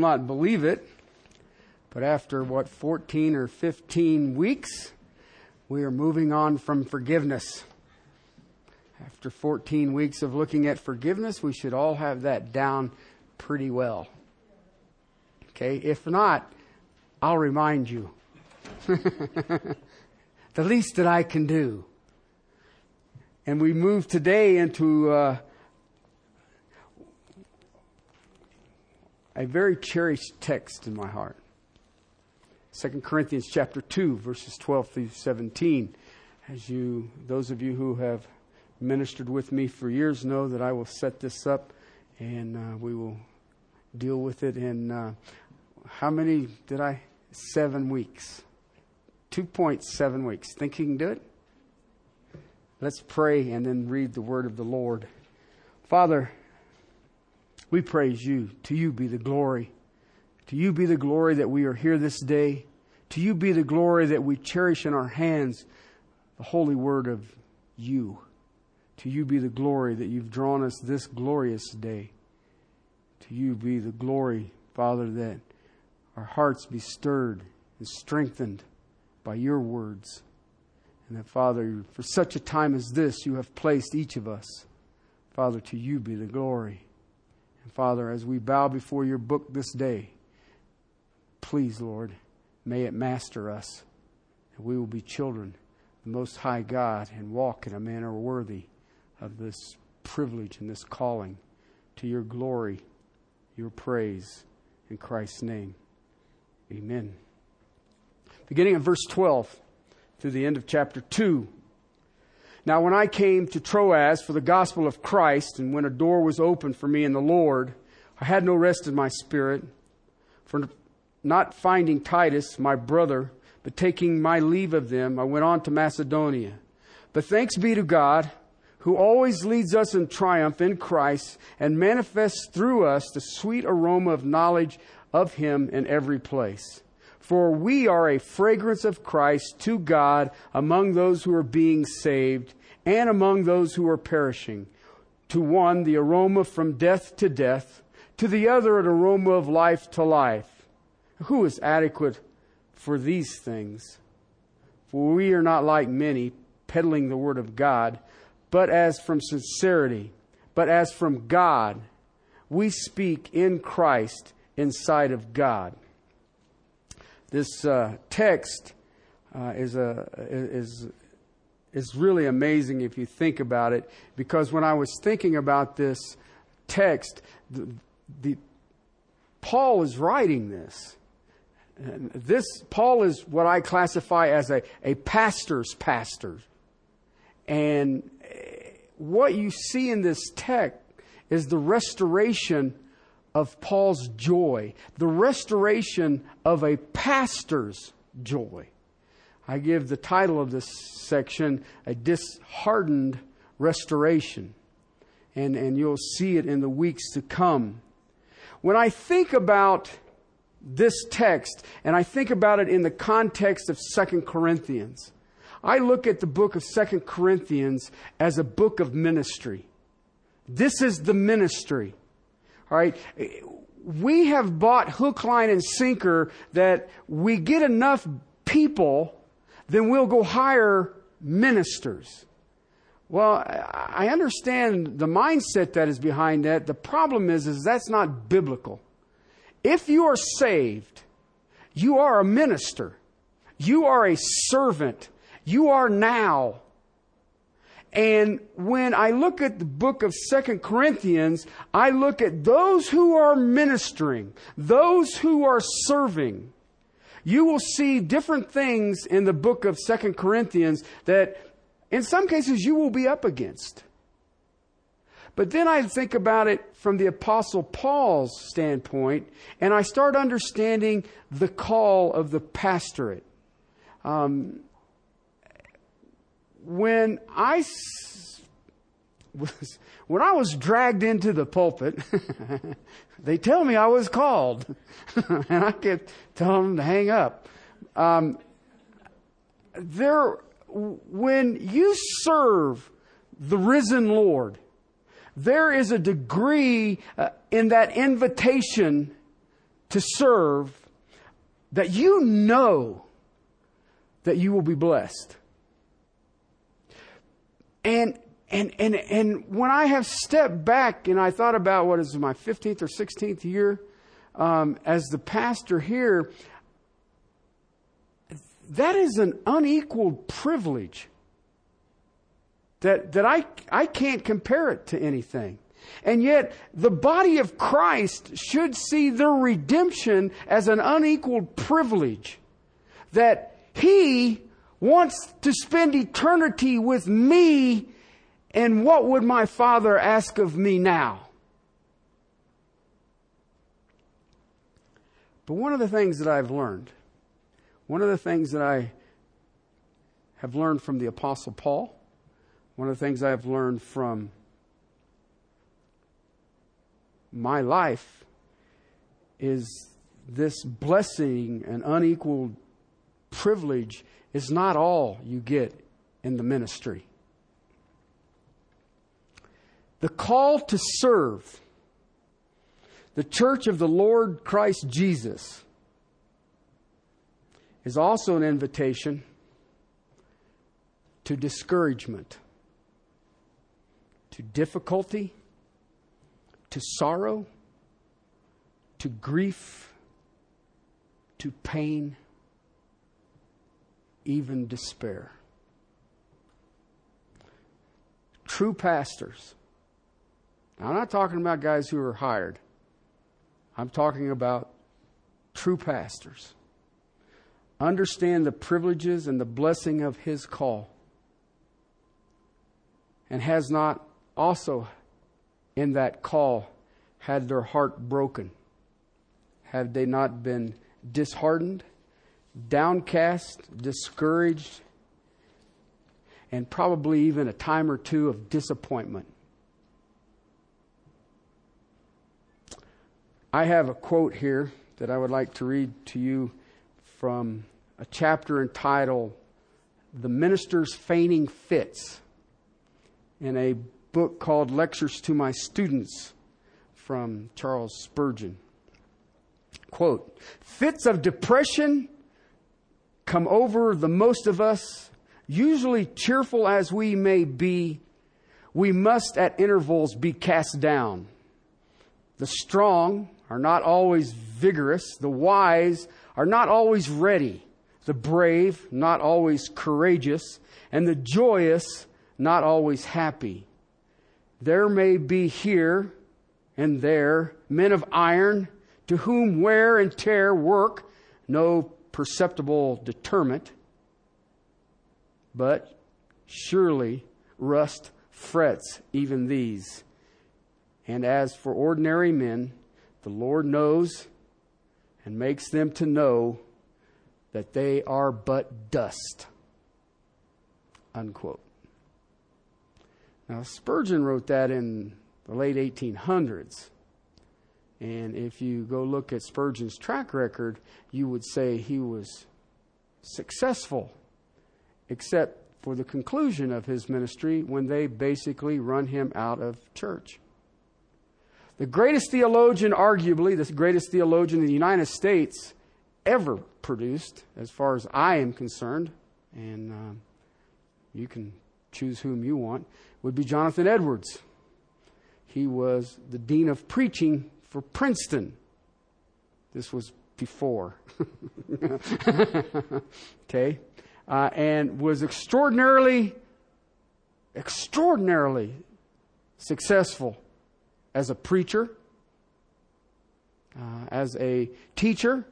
will not believe it, but after what, 14 or 15 weeks, we are moving on from forgiveness. After 14 weeks of looking at forgiveness, we should all have that down pretty well. Okay, if not, I'll remind you. the least that I can do. And we move today into uh, a very cherished text in my heart. 2 Corinthians chapter 2 verses 12 through 17. As you those of you who have ministered with me for years know that I will set this up and uh, we will deal with it in uh, how many did I? Seven weeks. 2.7 weeks. Think you can do it? Let's pray and then read the word of the Lord. Father, we praise you. To you be the glory. To you be the glory that we are here this day. To you be the glory that we cherish in our hands the holy word of you. To you be the glory that you've drawn us this glorious day. To you be the glory, Father, that our hearts be stirred and strengthened by your words. And that, Father, for such a time as this, you have placed each of us. Father, to you be the glory. Father, as we bow before your book this day, please, Lord, may it master us, And we will be children of the Most High God and walk in a manner worthy of this privilege and this calling to your glory, your praise, in Christ's name. Amen. Beginning at verse 12 through the end of chapter 2. Now, when I came to Troas for the gospel of Christ, and when a door was opened for me in the Lord, I had no rest in my spirit, for not finding Titus, my brother, but taking my leave of them, I went on to Macedonia. But thanks be to God, who always leads us in triumph in Christ and manifests through us the sweet aroma of knowledge of Him in every place. For we are a fragrance of Christ to God among those who are being saved and among those who are perishing. To one, the aroma from death to death, to the other, an aroma of life to life. Who is adequate for these things? For we are not like many, peddling the word of God, but as from sincerity, but as from God, we speak in Christ inside of God. This uh, text uh, is a is is really amazing if you think about it. Because when I was thinking about this text, the, the Paul is writing this. And this Paul is what I classify as a, a pastor's pastor. And what you see in this text is the restoration of Paul's joy, the restoration of a pastor's joy. I give the title of this section a disheartened restoration. And, and you'll see it in the weeks to come. When I think about this text, and I think about it in the context of Second Corinthians, I look at the book of Second Corinthians as a book of ministry. This is the ministry. All right. We have bought hook, line, and sinker that we get enough people, then we'll go hire ministers. Well, I understand the mindset that is behind that. The problem is, is that's not biblical. If you are saved, you are a minister. You are a servant. You are now and when I look at the book of Second Corinthians, I look at those who are ministering, those who are serving. You will see different things in the book of Second Corinthians that in some cases you will be up against. But then I think about it from the apostle Paul's standpoint, and I start understanding the call of the pastorate. Um, when I was, when I was dragged into the pulpit, they tell me I was called, and I kept telling them to hang up. Um, there, when you serve the risen Lord, there is a degree uh, in that invitation to serve that you know that you will be blessed. And and and and when I have stepped back and I thought about what is my 15th or 16th year um, as the pastor here, that is an unequaled privilege that, that I, I can't compare it to anything. And yet, the body of Christ should see their redemption as an unequaled privilege. That He wants to spend eternity with me, and what would my Father ask of me now? But one of the things that I've learned, one of the things that I have learned from the Apostle Paul, one of the things I've learned from my life is this blessing and unequal privilege is not all you get in the ministry. The call to serve the church of the Lord Christ Jesus is also an invitation to discouragement, to difficulty, to sorrow, to grief, to pain, even despair. True pastors. Now, I'm not talking about guys who are hired. I'm talking about true pastors. Understand the privileges and the blessing of his call. And has not also in that call had their heart broken? Have they not been disheartened, downcast, discouraged, and probably even a time or two of disappointment? I have a quote here that I would like to read to you from a chapter entitled The Minister's Fainting Fits in a book called Lectures to My Students from Charles Spurgeon. Quote Fits of depression come over the most of us, usually cheerful as we may be. We must at intervals be cast down. The strong are not always vigorous. The wise are not always ready. The brave, not always courageous. And the joyous, not always happy. There may be here and there men of iron to whom wear and tear work no perceptible determent. But surely rust frets even these. And as for ordinary men, the Lord knows and makes them to know that they are but dust. Unquote. Now, Spurgeon wrote that in the late 1800s. And if you go look at Spurgeon's track record, you would say he was successful, except for the conclusion of his ministry when they basically run him out of church. The greatest theologian, arguably, the greatest theologian in the United States ever produced, as far as I am concerned, and uh, you can choose whom you want, would be Jonathan Edwards. He was the dean of preaching for Princeton. This was before. okay? Uh, and was extraordinarily, extraordinarily successful as a preacher, uh, as a teacher,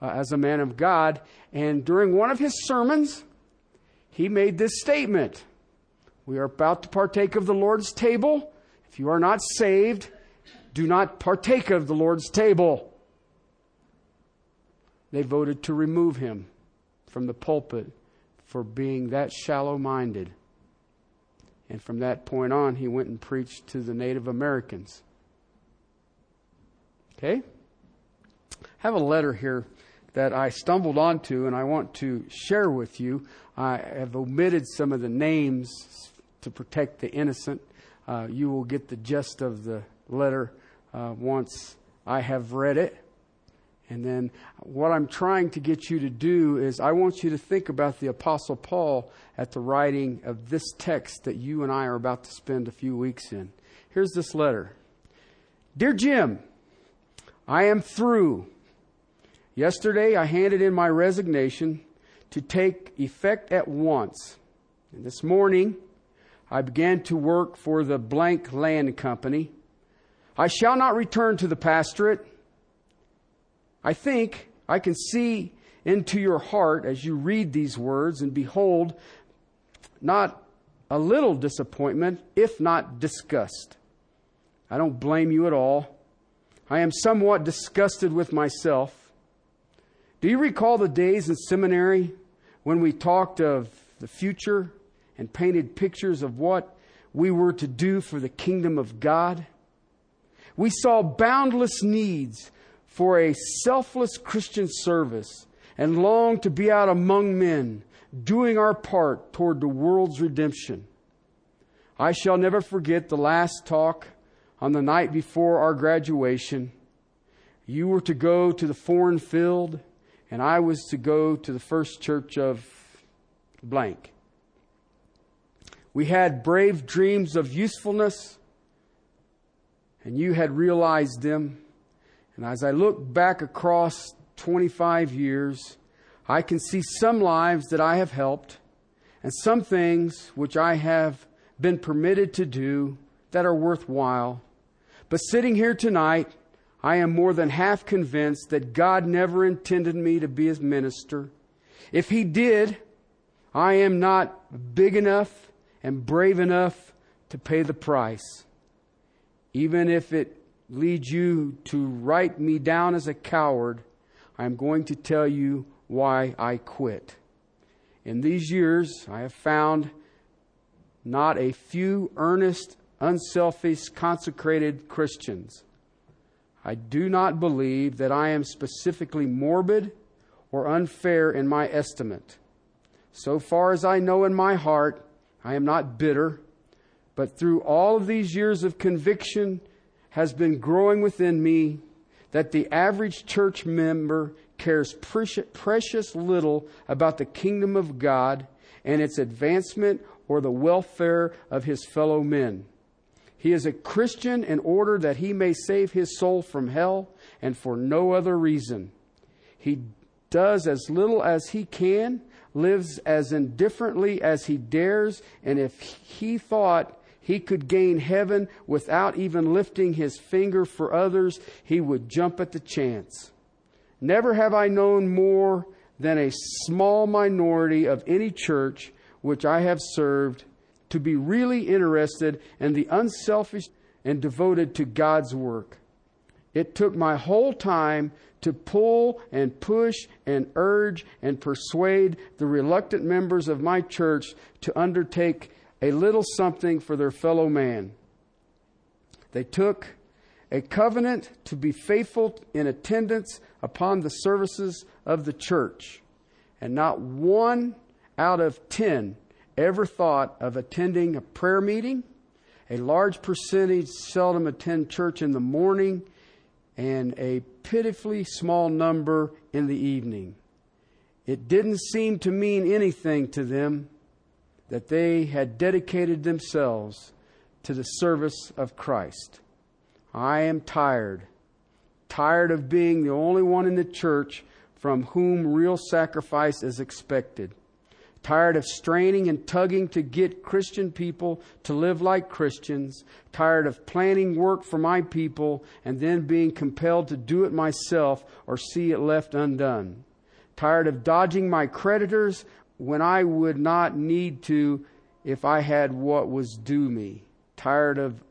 uh, as a man of God. And during one of his sermons, he made this statement We are about to partake of the Lord's table. If you are not saved, do not partake of the Lord's table. They voted to remove him from the pulpit for being that shallow minded. And from that point on, he went and preached to the Native Americans. Okay? I have a letter here that I stumbled onto and I want to share with you. I have omitted some of the names to protect the innocent. Uh, you will get the gist of the letter uh, once I have read it. And then what I'm trying to get you to do is I want you to think about the Apostle Paul at the writing of this text that you and I are about to spend a few weeks in. Here's this letter Dear Jim, I am through. Yesterday I handed in my resignation to take effect at once. And this morning I began to work for the blank land company. I shall not return to the pastorate. I think I can see into your heart as you read these words and behold, not a little disappointment, if not disgust. I don't blame you at all. I am somewhat disgusted with myself. Do you recall the days in seminary when we talked of the future and painted pictures of what we were to do for the kingdom of God? We saw boundless needs for a selfless Christian service and longed to be out among men, doing our part toward the world's redemption. I shall never forget the last talk on the night before our graduation. You were to go to the foreign field, and I was to go to the first church of blank. We had brave dreams of usefulness, and you had realized them. And as I look back across 25 years, I can see some lives that I have helped and some things which I have been permitted to do that are worthwhile. But sitting here tonight, I am more than half convinced that God never intended me to be his minister. If he did, I am not big enough and brave enough to pay the price. Even if it leads you to write me down as a coward, I'm going to tell you why I quit. In these years, I have found not a few earnest, unselfish, consecrated Christians. I do not believe that I am specifically morbid or unfair in my estimate. So far as I know in my heart, I am not bitter, but through all of these years of conviction has been growing within me that the average church member cares precious little about the kingdom of God and its advancement or the welfare of his fellow men. He is a Christian in order that he may save his soul from hell and for no other reason. He does as little as he can, lives as indifferently as he dares, and if he thought he could gain heaven without even lifting his finger for others, he would jump at the chance. Never have I known more than a small minority of any church which I have served to be really interested in the unselfish and devoted to God's work. It took my whole time to pull and push and urge and persuade the reluctant members of my church to undertake a little something for their fellow man. They took a covenant to be faithful in attendance upon the services of the church. And not one out of ten ever thought of attending a prayer meeting. A large percentage seldom attend church in the morning, and a pitifully small number in the evening. It didn't seem to mean anything to them that they had dedicated themselves to the service of Christ. I am tired, tired of being the only one in the church from whom real sacrifice is expected. Tired of straining and tugging to get Christian people to live like Christians. Tired of planning work for my people and then being compelled to do it myself or see it left undone. Tired of dodging my creditors when I would not need to if I had what was due me. Tired of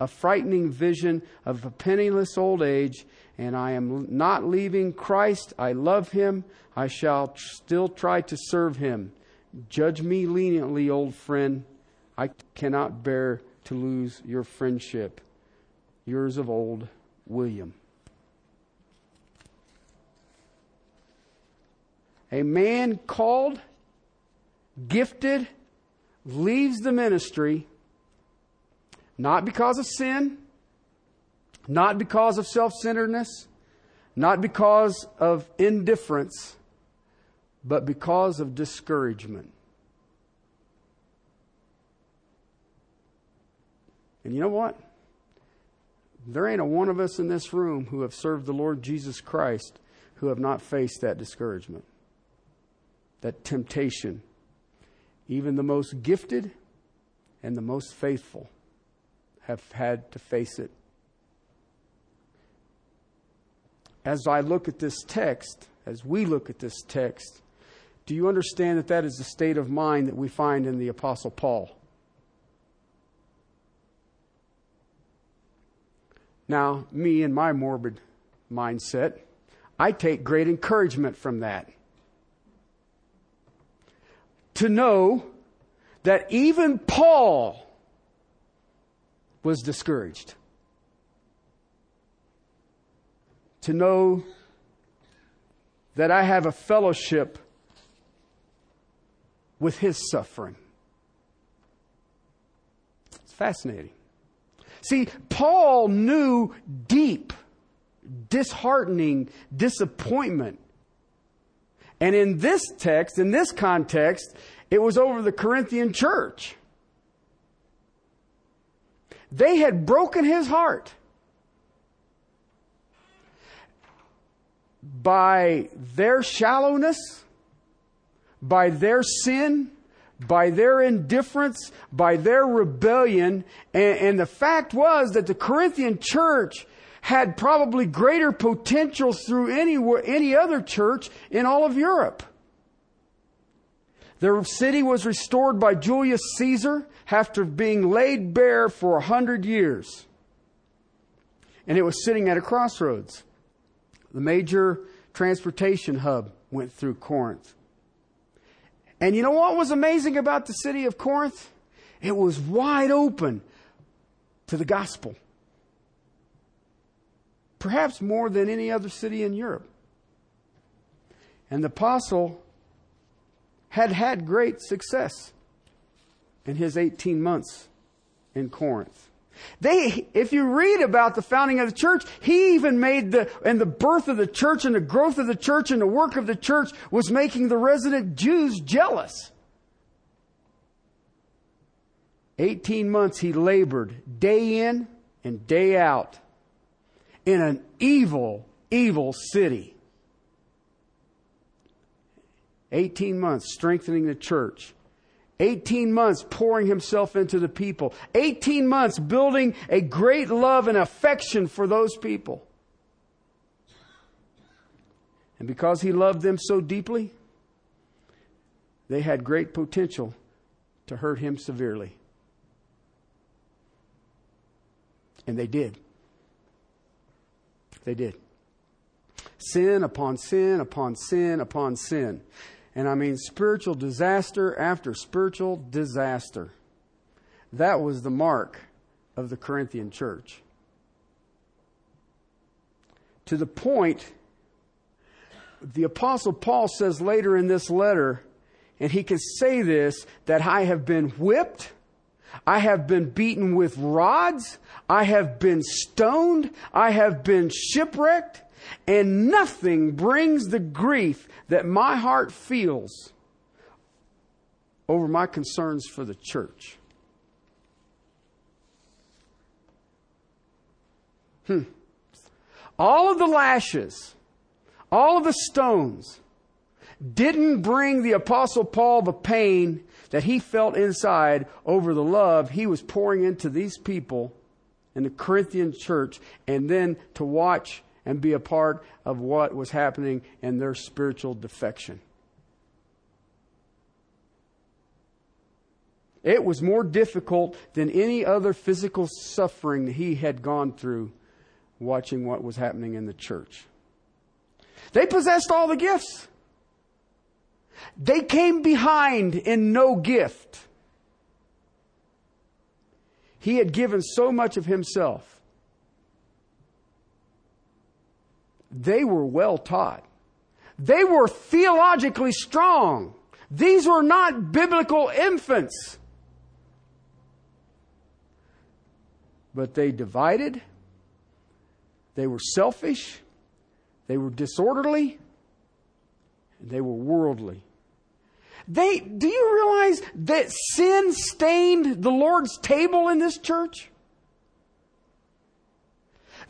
a frightening vision of a penniless old age, and I am not leaving Christ. I love him. I shall still try to serve him. Judge me leniently, old friend. I cannot bear to lose your friendship. Yours of old, William. A man called gifted, leaves the ministry not because of sin, not because of self centeredness, not because of indifference, but because of discouragement. And you know what? There ain't a one of us in this room who have served the Lord Jesus Christ who have not faced that discouragement, that temptation. Even the most gifted and the most faithful have had to face it. As I look at this text, as we look at this text, do you understand that that is the state of mind that we find in the Apostle Paul? Now, me and my morbid mindset, I take great encouragement from that. To know that even Paul was discouraged. To know that I have a fellowship with his suffering. It's fascinating. See, Paul knew deep, disheartening disappointment. And in this text, in this context, it was over the Corinthian church. They had broken his heart by their shallowness, by their sin, by their indifference, by their rebellion. And, and, the fact was that the Corinthian church had probably greater potential through any, any other church in all of Europe. Their city was restored by Julius Caesar after being laid bare for a hundred years. And it was sitting at a crossroads. The major transportation hub went through Corinth. And you know what was amazing about the city of Corinth? It was wide open to the gospel. Perhaps more than any other city in Europe. And the apostle had had great success in his 18 months in Corinth. They, if you read about the founding of the church, he even made the, and the birth of the church and the growth of the church and the work of the church was making the resident Jews jealous. 18 months he labored day in and day out in an evil, evil city. 18 months strengthening the church 18 months pouring himself into the people. 18 months building a great love and affection for those people. And because he loved them so deeply, they had great potential to hurt him severely. And they did. They did. Sin upon sin upon sin upon sin. And I mean spiritual disaster after spiritual disaster. That was the mark of the Corinthian church. To the point, the Apostle Paul says later in this letter, and he can say this, that I have been whipped, I have been beaten with rods, I have been stoned, I have been shipwrecked, and nothing brings the grief that my heart feels over my concerns for the church. Hmm. All of the lashes, all of the stones didn't bring the Apostle Paul the pain that he felt inside over the love he was pouring into these people in the Corinthian church and then to watch and be a part of what was happening in their spiritual defection. It was more difficult than any other physical suffering he had gone through watching what was happening in the church. They possessed all the gifts. They came behind in no gift. He had given so much of himself they were well taught. They were theologically strong. These were not biblical infants. But they divided. They were selfish. They were disorderly. They were worldly. They, do you realize that sin stained the Lord's table in this church?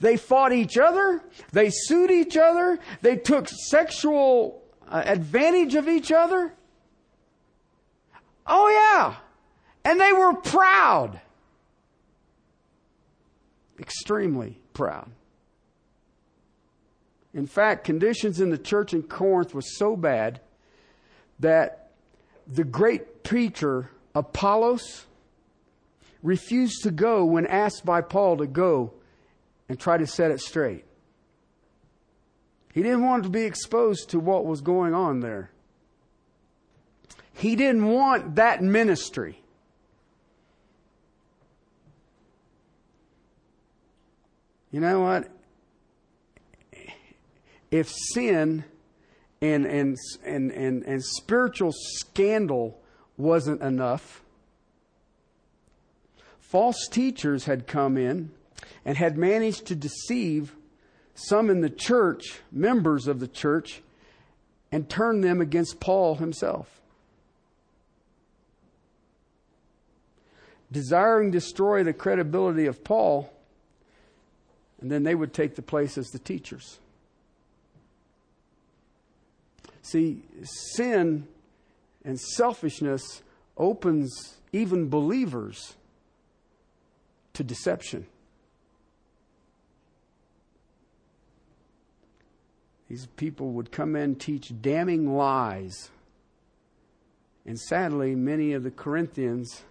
They fought each other. They sued each other. They took sexual uh, advantage of each other. Oh, yeah. And they were proud. Extremely proud. In fact, conditions in the church in Corinth were so bad that the great preacher Apollos refused to go when asked by Paul to go and try to set it straight. He didn't want to be exposed to what was going on there. He didn't want that ministry. You know what? If sin and, and, and, and, and spiritual scandal wasn't enough, false teachers had come in and had managed to deceive some in the church, members of the church, and turn them against Paul himself. Desiring to destroy the credibility of Paul, and then they would take the place as the teachers. See, sin and selfishness opens even believers to deception. These people would come in, teach damning lies. And sadly, many of the Corinthians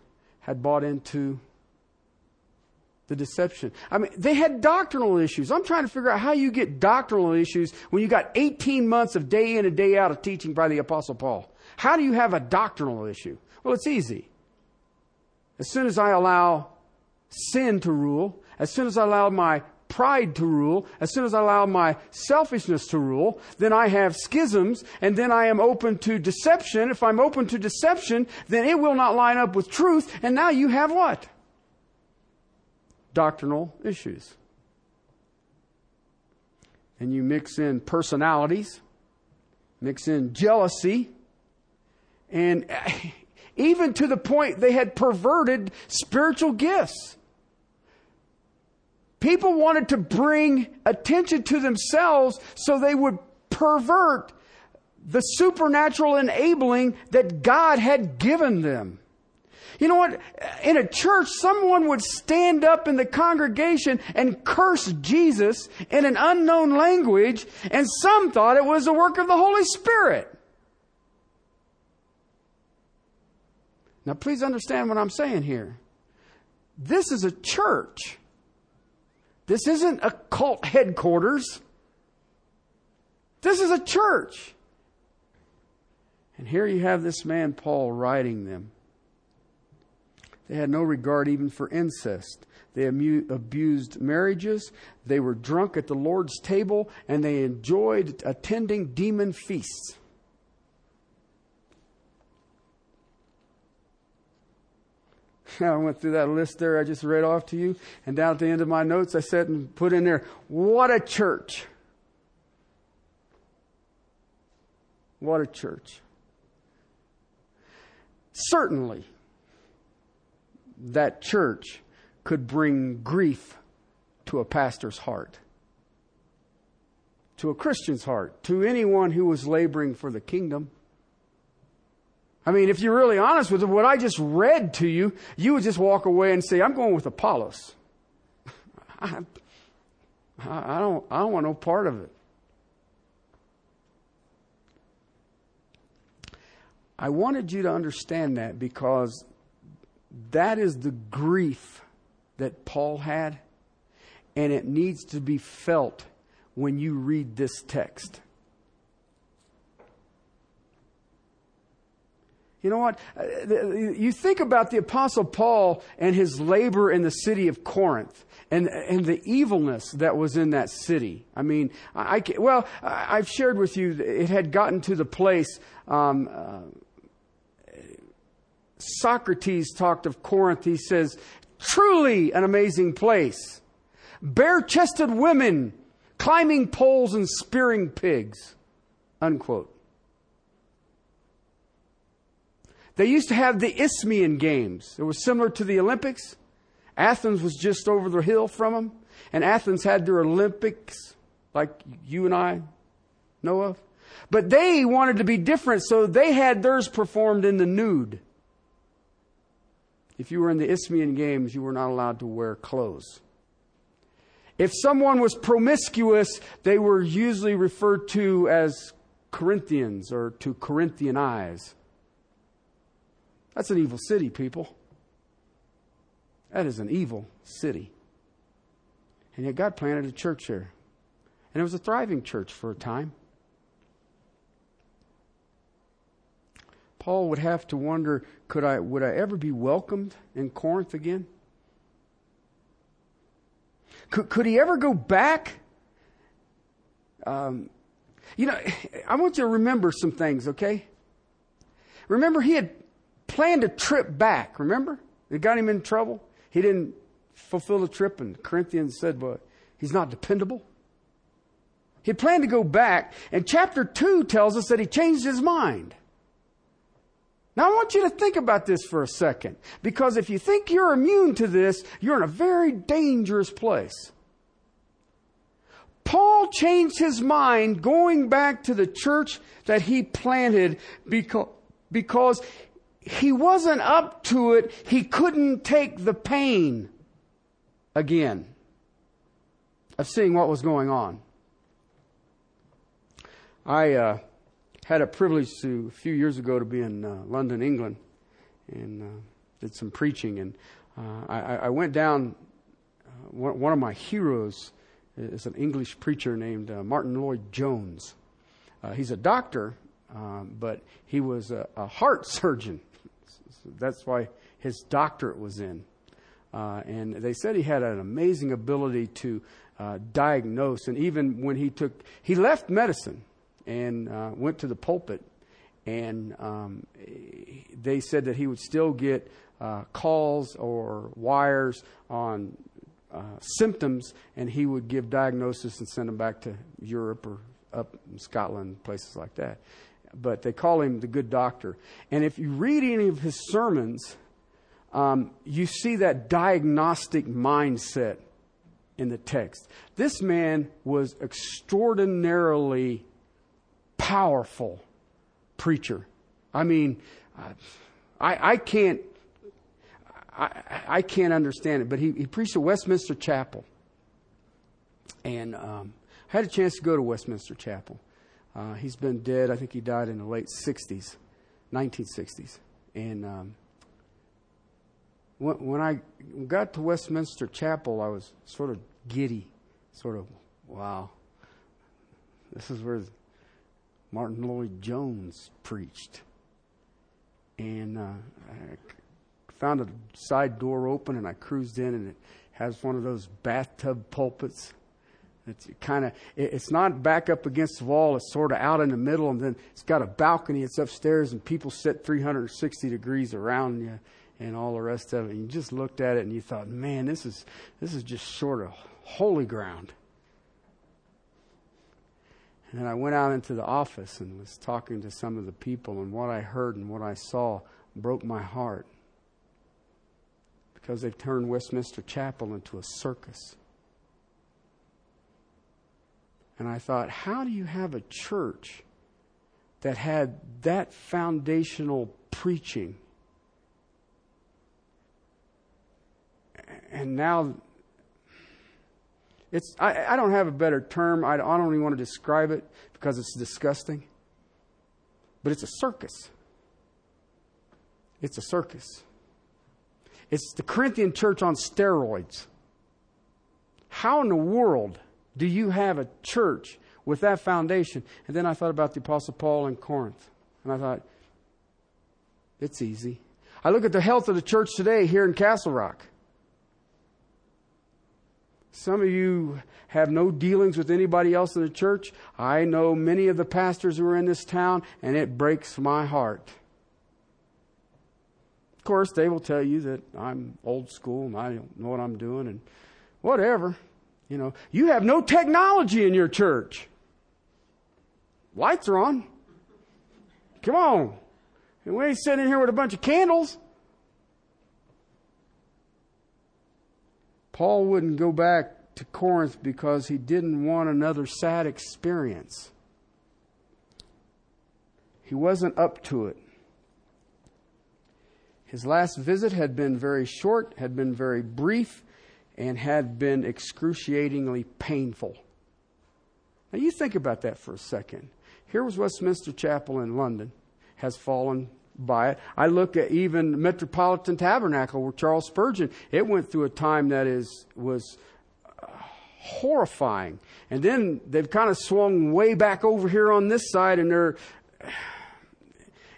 had bought into the deception. I mean, they had doctrinal issues. I'm trying to figure out how you get doctrinal issues when you got 18 months of day in and day out of teaching by the Apostle Paul. How do you have a doctrinal issue? Well, it's easy. As soon as I allow sin to rule, as soon as I allow my pride to rule, as soon as I allow my selfishness to rule, then I have schisms, and then I am open to deception. If I'm open to deception, then it will not line up with truth, and now you have what? Doctrinal issues. And you mix in personalities, mix in jealousy, and even to the point they had perverted spiritual gifts. People wanted to bring attention to themselves so they would pervert the supernatural enabling that God had given them. You know what? In a church, someone would stand up in the congregation and curse Jesus in an unknown language, and some thought it was the work of the Holy Spirit. Now, please understand what I'm saying here. This is a church. This isn't a cult headquarters. This is a church. And here you have this man, Paul, writing them. They had no regard even for incest. They abused marriages. They were drunk at the Lord's table, and they enjoyed attending demon feasts. I went through that list there I just read off to you. And down at the end of my notes, I said and put in there, what a church. What a church. Certainly, that church could bring grief to a pastor's heart, to a Christian's heart, to anyone who was laboring for the kingdom. I mean, if you're really honest with it, what I just read to you, you would just walk away and say, I'm going with Apollos. I, I, don't, I don't want no part of it. I wanted you to understand that because that is the grief that Paul had, and it needs to be felt when you read this text. You know what? Uh, you think about the Apostle Paul and his labor in the city of Corinth and, and the evilness that was in that city. I mean, I, well, I've shared with you, it had gotten to the place. Um, uh, Socrates talked of Corinth. He says, truly an amazing place. Bare chested women climbing poles and spearing pigs. Unquote. They used to have the Isthmian Games. It was similar to the Olympics. Athens was just over the hill from them. And Athens had their Olympics, like you and I know of. But they wanted to be different, so they had theirs performed in the nude. If you were in the Isthmian Games, you were not allowed to wear clothes. If someone was promiscuous, they were usually referred to as Corinthians or to Corinthianize. That's an evil city, people. That is an evil city. And yet God planted a church there. And it was a thriving church for a time. Paul would have to wonder could I, would I ever be welcomed in Corinth again? Could, could he ever go back? Um, you know, I want you to remember some things, okay? Remember, he had planned a trip back, remember? It got him in trouble. He didn't fulfill the trip, and Corinthians said, well, he's not dependable. He planned to go back, and chapter 2 tells us that he changed his mind. Now, I want you to think about this for a second, because if you think you're immune to this, you're in a very dangerous place. Paul changed his mind going back to the church that he planted because, because he wasn't up to it. He couldn't take the pain again of seeing what was going on. I uh, had a privilege to, a few years ago to be in uh, London, England, and uh, did some preaching. And uh, I, I, went down, uh, one, one, of my heroes is an English preacher named uh, Martyn Lloyd-Jones. he's a doctor, um, but he was a, a heart surgeon. That's why his doctorate was in. Uh, and they said he had an amazing ability to uh, diagnose. And even when he took, he left medicine and uh, went to the pulpit. And um, they said that he would still get uh, calls or wires on uh, symptoms, and he would give diagnosis and send them back to Europe or up in Scotland, places like that but they call him the good doctor. And if you read any of his sermons, um, you see that diagnostic mindset in the text. This man was extraordinarily powerful preacher. I mean, uh, I, I can't. I, I can't understand it, but he, he preached at Westminster Chapel. And um, I had a chance to go to Westminster Chapel. Uh, he's been dead. I think he died in the late 60s, 1960s. And um, when, when I got to Westminster Chapel, I was sort of giddy, sort of, wow, this is where Martyn Lloyd-Jones preached. And uh, I found a side door open and I cruised in, and it has one of those bathtub pulpits it's kind of, it's not back up against the wall. It's sort of out in the middle, and then it's got a balcony. It's upstairs, and people sit 360 degrees around you, and all the rest of it. And you just looked at it, and you thought, man, this is this is just sort of holy ground. And I went out into the office and was talking to some of the people, and what I heard and what I saw broke my heart because they've turned Westminster Chapel into a circus. And I thought, how do you have a church that had that foundational preaching? And now, it's, I, I don't have a better term. I, I don't even want to describe it because it's disgusting. But it's a circus. It's a circus. It's the Corinthian church on steroids. How in the world do you have a church with that foundation? And then I thought about the Apostle Paul in Corinth. And I thought, it's easy. I look at the health of the church today here in Castle Rock. Some of you have no dealings with anybody else in the church. I know many of the pastors who are in this town, and it breaks my heart. Of course, they will tell you that I'm old school and I don't know what I'm doing and whatever. You know, you have no technology in your church. Lights are on. Come on. And we ain't sitting here with a bunch of candles. Paul wouldn't go back to Corinth because he didn't want another sad experience. He wasn't up to it. His last visit had been very short, had been very brief, and had been excruciatingly painful. Now, you think about that for a second. Here was Westminster Chapel in London, has fallen by it. I look at even Metropolitan Tabernacle where Charles Spurgeon, it went through a time that is, was uh, horrifying. And then they've kind of swung way back over here on this side and they're,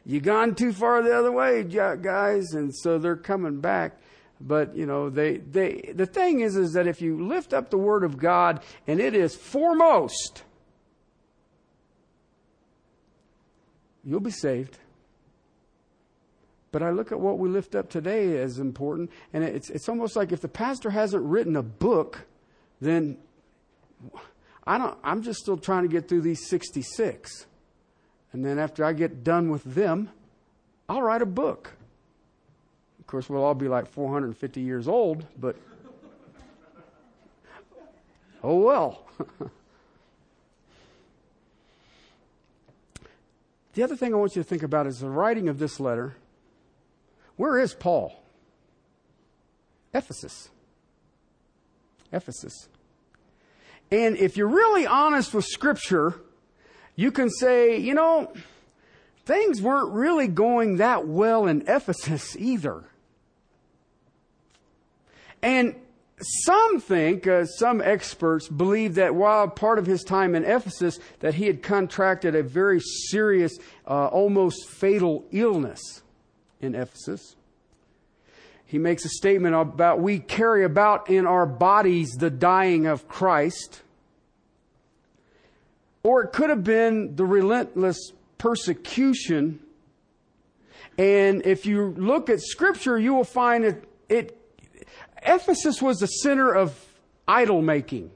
you gone too far the other way, guys. And so they're coming back. But, you know, they, they, the thing is, is that if you lift up the Word of God and it is foremost, you'll be saved. But I look at what we lift up today as important, and it's, it's almost like if the pastor hasn't written a book, then I don't, I'm just still trying to get through these 66. And then after I get done with them, I'll write a book. Of course, we'll all be like 450 years old, but oh well. The other thing I want you to think about is the writing of this letter. Where is Paul? Ephesus. Ephesus. And if you're really honest with Scripture, you can say, you know, things weren't really going that well in Ephesus either. And some think, uh, some experts believe that while part of his time in Ephesus, that he had contracted a very serious, uh, almost fatal illness in Ephesus. He makes a statement about we carry about in our bodies the dying of Christ. Or it could have been the relentless persecution. And if you look at scripture, you will find that it Ephesus was the center of idol making.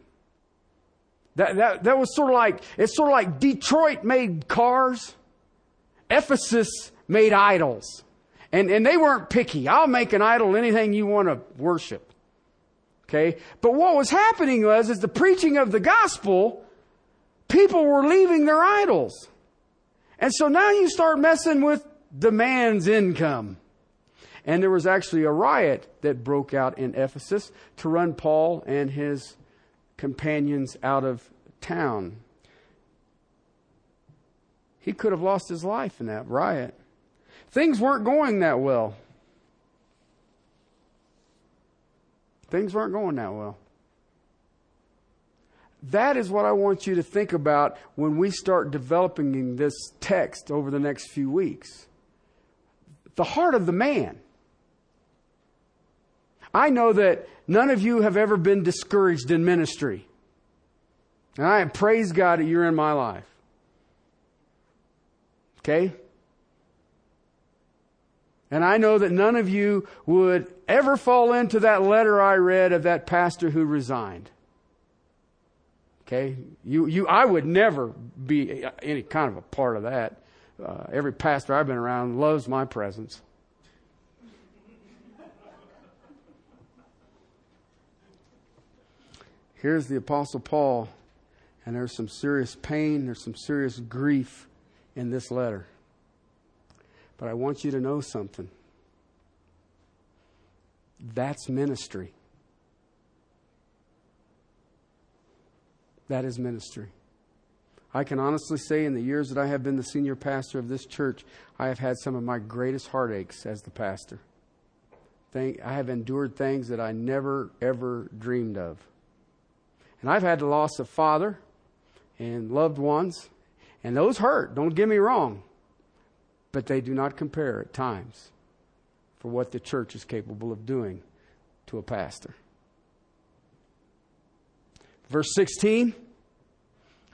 That, that, that was sort of like, it's sort of like Detroit made cars. Ephesus made idols. And, and they weren't picky. I'll make an idol anything you want to worship. Okay? But what was happening was, is the preaching of the gospel, people were leaving their idols. And so now you start messing with the man's income. And there was actually a riot that broke out in Ephesus to run Paul and his companions out of town. He could have lost his life in that riot. Things weren't going that well. Things weren't going that well. That is what I want you to think about when we start developing this text over the next few weeks. The heart of the man. I know that none of you have ever been discouraged in ministry. And I praise God that you're in my life. Okay? And I know that none of you would ever fall into that letter I read of that pastor who resigned. Okay? You, you, I would never be any kind of a part of that. Uh, every pastor I've been around loves my presence. Here's the Apostle Paul, and there's some serious pain, there's some serious grief in this letter. But I want you to know something. That's ministry. That is ministry. I can honestly say, in the years that I have been the senior pastor of this church, I have had some of my greatest heartaches as the pastor. I have endured things that I never, ever dreamed of. And I've had the loss of father and loved ones, and those hurt, don't get me wrong. But they do not compare at times for what the church is capable of doing to a pastor. Verse 16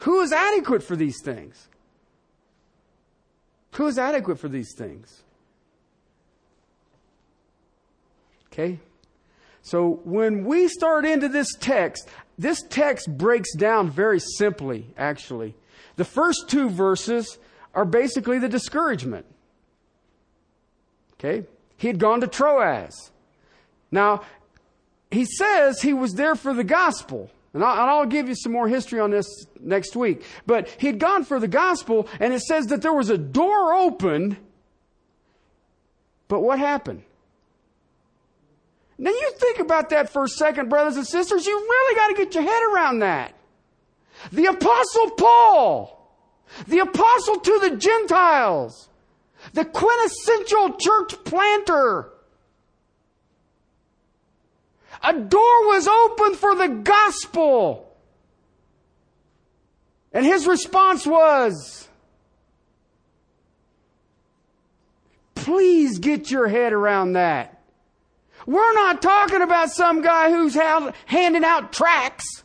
Who is adequate for these things? Who is adequate for these things? Okay? So when we start into this text, this text breaks down very simply, actually. The first two verses are basically the discouragement. Okay? He had gone to Troas. Now, he says he was there for the gospel. And I'll, give you some more history on this next week. But he'd gone for the gospel, and it says that there was a door open. But what happened? Now you think about that for a second, brothers and sisters. You really got to get your head around that. The apostle Paul, the apostle to the Gentiles, the quintessential church planter. A door was opened for the gospel. And his response was, please get your head around that. We're not talking about some guy who's handing out tracts.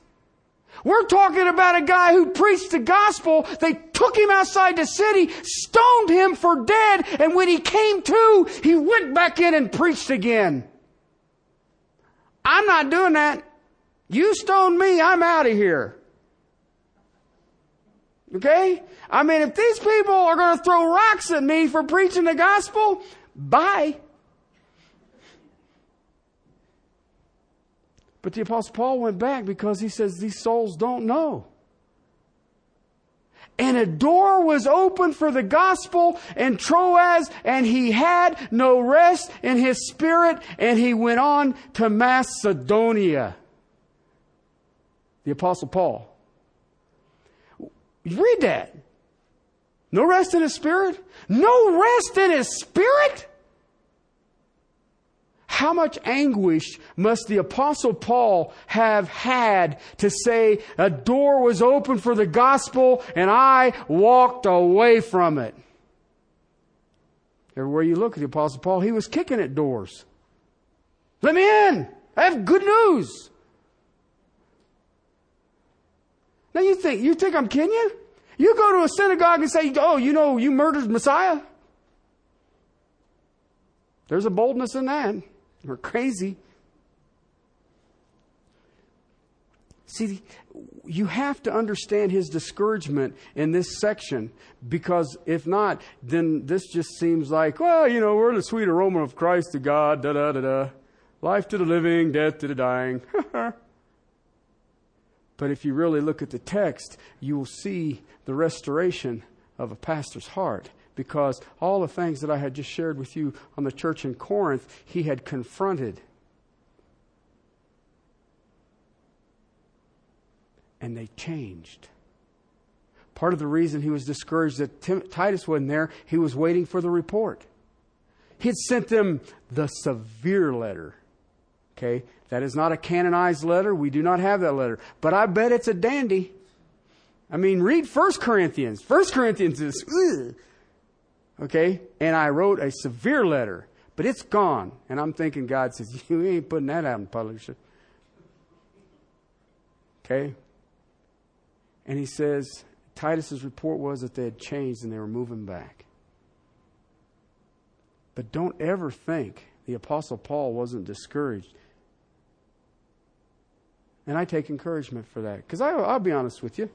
We're talking about a guy who preached the gospel. They took him outside the city, stoned him for dead, and when he came to, he went back in and preached again. I'm not doing that. You stone me, I'm out of here. Okay? I mean, if these people are going to throw rocks at me for preaching the gospel, bye. But the Apostle Paul went back because he says these souls don't know. And a door was opened for the gospel in Troas, and he had no rest in his spirit, and he went on to Macedonia. The Apostle Paul. Read that. No rest in his spirit? No rest in his spirit? How much anguish must the apostle Paul have had to say a door was open for the gospel and I walked away from it? Everywhere you look at the apostle Paul, he was kicking at doors. Let me in. I have good news. Now you think, you think I'm kidding you? You go to a synagogue and say, oh, you know, you murdered Messiah. There's a boldness in that. We're crazy. See, you have to understand his discouragement in this section because if not, then this just seems like, well, you know, we're the sweet aroma of Christ to God, da da da da. Life to the living, death to the dying. but if you really look at the text, you will see the restoration of a pastor's heart because all the things that I had just shared with you on the church in Corinth, he had confronted. And they changed. Part of the reason he was discouraged that Tim, Titus wasn't there, he was waiting for the report. He had sent them the severe letter. Okay? That is not a canonized letter. We do not have that letter. But I bet it's a dandy. I mean, read 1 Corinthians. 1 Corinthians is, ugh. Okay? And I wrote a severe letter, but it's gone. And I'm thinking God says, You ain't putting that out in public. Okay? And he says, Titus's report was that they had changed and they were moving back. But don't ever think the Apostle Paul wasn't discouraged. And I take encouragement for that. Because I'll be honest with you.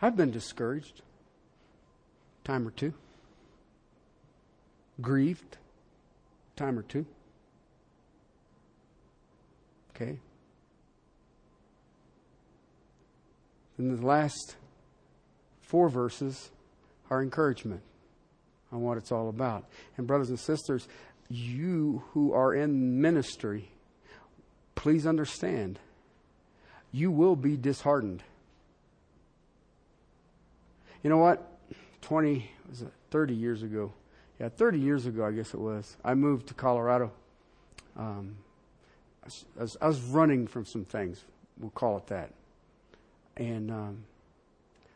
I've been discouraged time or two. Grieved, time or two. Okay? And the last four verses are encouragement on what it's all about. And, brothers and sisters, you who are in ministry, please understand, you will be disheartened. You know what? 20, was it 30 years ago? Yeah, 30 years ago, I guess it was. I moved to Colorado. Um, I, was, I, was, running from some things, we'll call it that. And um,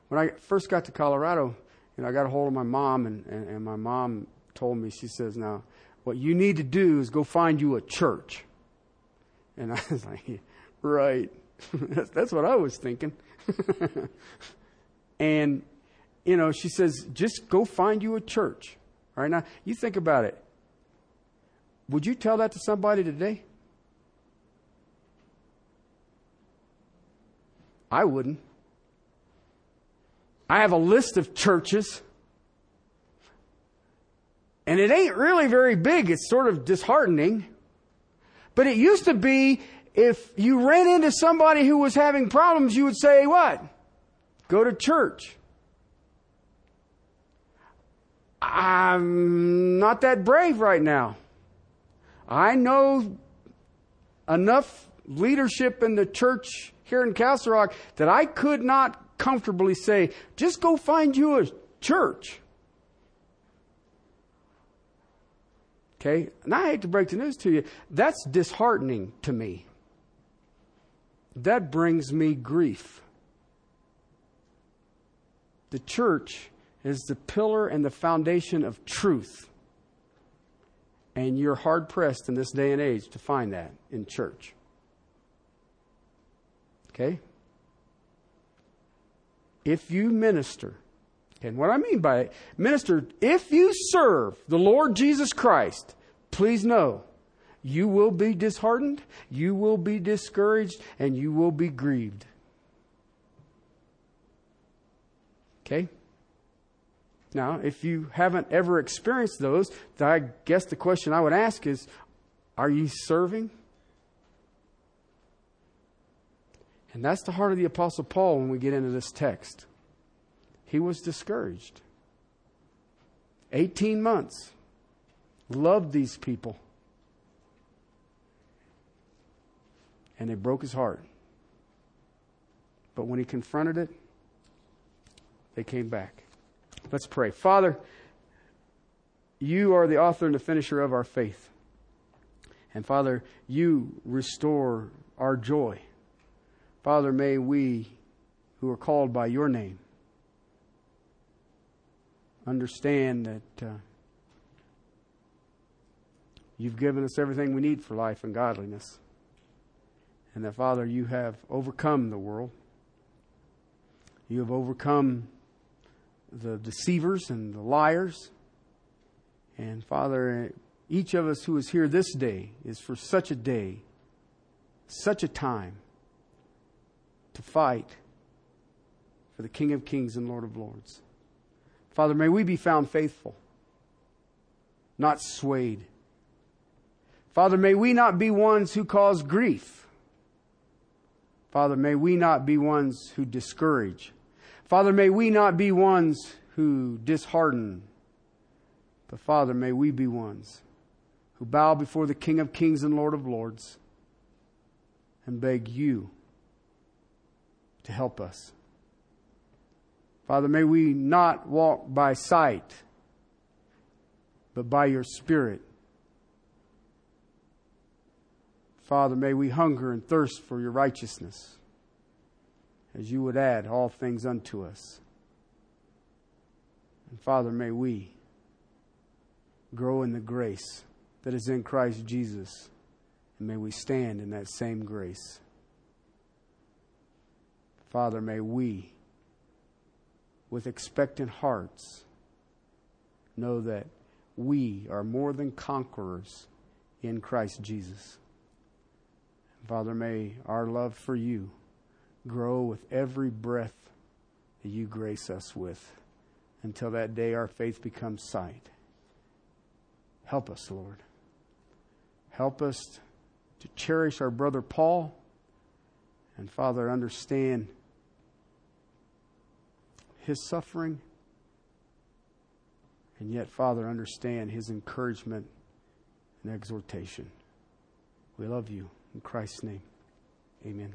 when I first got to Colorado, you know, I got a hold of my mom, and, and, and my mom told me, she says, now, what you need to do is go find you a church. And I was like, yeah, right. that's, that's what I was thinking. and you know, she says, just go find you a church. All right, now you think about it. Would you tell that to somebody today? I wouldn't. I have a list of churches. And it ain't really very big. It's sort of disheartening. But it used to be if you ran into somebody who was having problems, you would say, what? Go to church. I'm not that brave right now. I know enough leadership in the church here in Castle Rock that I could not comfortably say, just go find you a church. Okay? And I hate to break the news to you. That's disheartening to me. That brings me grief. The church is the pillar and the foundation of truth. And you're hard pressed in this day and age to find that in church. Okay? If you minister, and what I mean by it, minister, if you serve the Lord Jesus Christ, please know you will be disheartened, you will be discouraged, and you will be grieved. Okay? Now, if you haven't ever experienced those, I guess the question I would ask is are you serving? And that's the heart of the Apostle Paul when we get into this text. He was discouraged. 18 months. Loved these people. And they broke his heart. But when he confronted it, they came back. Let's pray. Father, you are the author and the finisher of our faith. And Father, you restore our joy. Father, may we who are called by your name understand that uh, you've given us everything we need for life and godliness. And that, Father, you have overcome the world. You have overcome the deceivers and the liars. And Father, each of us who is here this day is for such a day, such a time to fight for the King of Kings and Lord of Lords. Father, may we be found faithful, not swayed. Father, may we not be ones who cause grief. Father, may we not be ones who discourage. Father, may we not be ones who dishearten, but Father, may we be ones who bow before the King of Kings and Lord of Lords and beg you to help us. Father, may we not walk by sight, but by your Spirit. Father, may we hunger and thirst for your righteousness as you would add all things unto us. And Father, may we grow in the grace that is in Christ Jesus, and may we stand in that same grace. Father, may we, with expectant hearts, know that we are more than conquerors in Christ Jesus. Father, may our love for you grow with every breath that you grace us with until that day our faith becomes sight. Help us, Lord. Help us to cherish our brother Paul and, Father, understand his suffering and yet, Father, understand his encouragement and exhortation. We love you. In Christ's name, amen.